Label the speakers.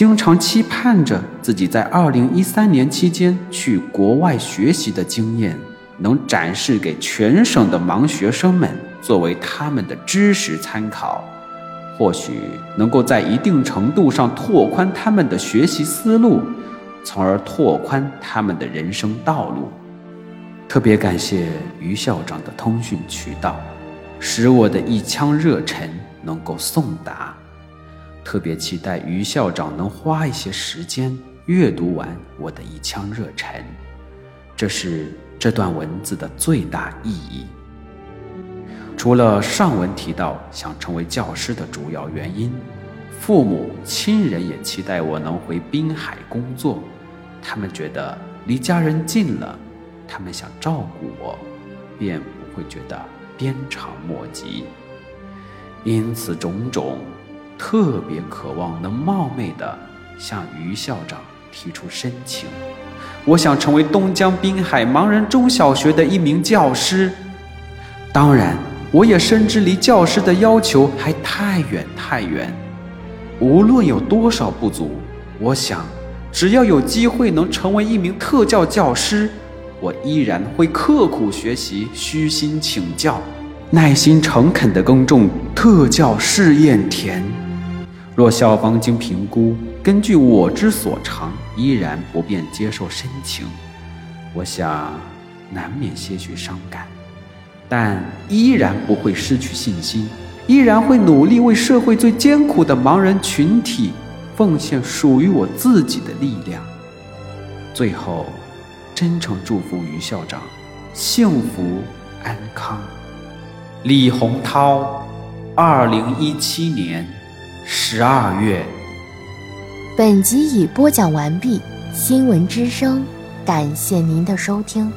Speaker 1: 经常期盼着自己在二零一三年期间去国外学习的经验，能展示给全省的盲学生们，作为他们的知识参考，或许能够在一定程度上拓宽他们的学习思路，从而拓宽他们的人生道路。特别感谢于校长的通讯渠道，使我的一腔热忱能够送达。特别期待于校长能花一些时间阅读完我的一腔热忱，这是这段文字的最大意义。除了上文提到想成为教师的主要原因，父母亲人也期待我能回滨海工作，他们觉得离家人近了，他们想照顾我，便不会觉得鞭长莫及。因此种种。特别渴望能冒昧地向于校长提出申请，我想成为东江滨海盲人中小学的一名教师。当然，我也深知离教师的要求还太远太远。无论有多少不足，我想，只要有机会能成为一名特教教师，我依然会刻苦学习，虚心请教，耐心诚恳地耕种特教试验田。若校方经评估，根据我之所长，依然不便接受申请，我想难免些许伤感，但依然不会失去信心，依然会努力为社会最艰苦的盲人群体奉献属于我自己的力量。最后，真诚祝福于校长幸福安康。李洪涛，二零一七年。十二月，
Speaker 2: 本集已播讲完毕。新闻之声，感谢您的收听。